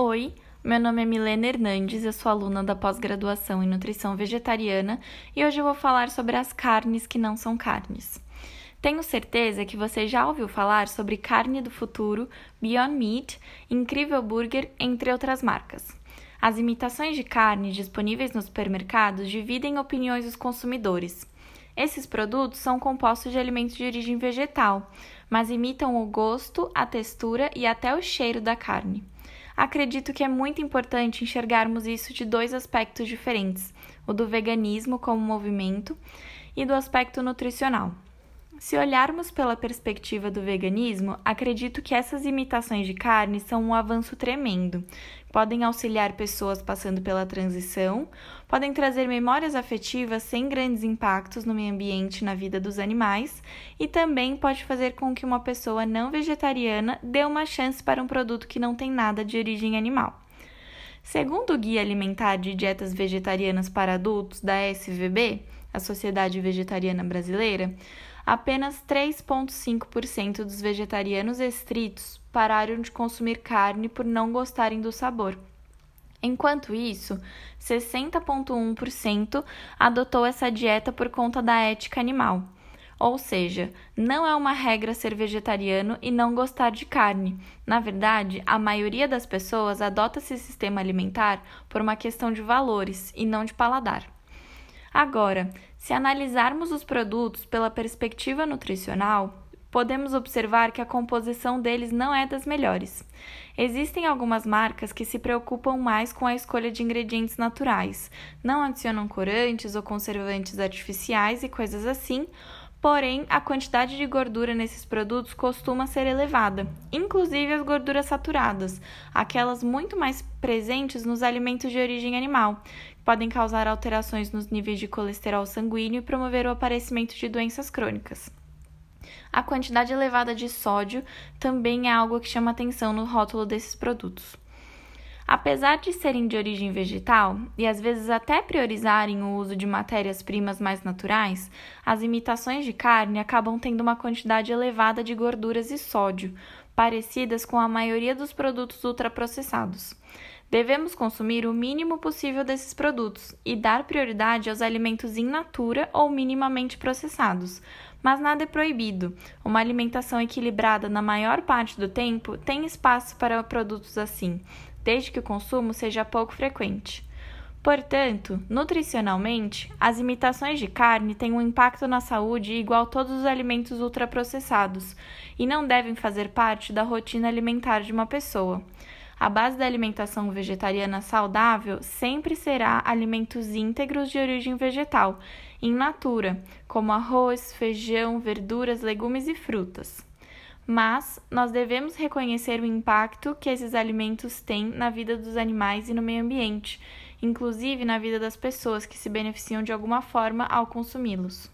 Oi, meu nome é Milena Hernandes, eu sou aluna da pós-graduação em Nutrição Vegetariana e hoje eu vou falar sobre as carnes que não são carnes. Tenho certeza que você já ouviu falar sobre carne do futuro, Beyond Meat, Incrível Burger, entre outras marcas. As imitações de carne disponíveis nos supermercados dividem opiniões dos consumidores. Esses produtos são compostos de alimentos de origem vegetal, mas imitam o gosto, a textura e até o cheiro da carne. Acredito que é muito importante enxergarmos isso de dois aspectos diferentes: o do veganismo como movimento e do aspecto nutricional. Se olharmos pela perspectiva do veganismo, acredito que essas imitações de carne são um avanço tremendo. Podem auxiliar pessoas passando pela transição, podem trazer memórias afetivas sem grandes impactos no meio ambiente e na vida dos animais, e também pode fazer com que uma pessoa não vegetariana dê uma chance para um produto que não tem nada de origem animal. Segundo o Guia Alimentar de Dietas Vegetarianas para Adultos da SVB, a Sociedade Vegetariana Brasileira, apenas 3,5% dos vegetarianos estritos pararam de consumir carne por não gostarem do sabor. Enquanto isso, 60,1% adotou essa dieta por conta da ética animal. Ou seja, não é uma regra ser vegetariano e não gostar de carne. Na verdade, a maioria das pessoas adota esse sistema alimentar por uma questão de valores e não de paladar. Agora, se analisarmos os produtos pela perspectiva nutricional, podemos observar que a composição deles não é das melhores. Existem algumas marcas que se preocupam mais com a escolha de ingredientes naturais, não adicionam corantes ou conservantes artificiais e coisas assim, porém a quantidade de gordura nesses produtos costuma ser elevada, inclusive as gorduras saturadas, aquelas muito mais presentes nos alimentos de origem animal, que podem causar alterações nos níveis de colesterol sanguíneo e promover o aparecimento de doenças crônicas. A quantidade elevada de sódio também é algo que chama atenção no rótulo desses produtos. Apesar de serem de origem vegetal e às vezes até priorizarem o uso de matérias-primas mais naturais, as imitações de carne acabam tendo uma quantidade elevada de gorduras e sódio, parecidas com a maioria dos produtos ultraprocessados. Devemos consumir o mínimo possível desses produtos e dar prioridade aos alimentos in natura ou minimamente processados. Mas nada é proibido. Uma alimentação equilibrada na maior parte do tempo tem espaço para produtos assim, desde que o consumo seja pouco frequente. Portanto, nutricionalmente, as imitações de carne têm um impacto na saúde igual a todos os alimentos ultraprocessados e não devem fazer parte da rotina alimentar de uma pessoa. A base da alimentação vegetariana saudável sempre será alimentos íntegros de origem vegetal, in natura, como arroz, feijão, verduras, legumes e frutas. Mas nós devemos reconhecer o impacto que esses alimentos têm na vida dos animais e no meio ambiente, inclusive na vida das pessoas que se beneficiam de alguma forma ao consumi-los.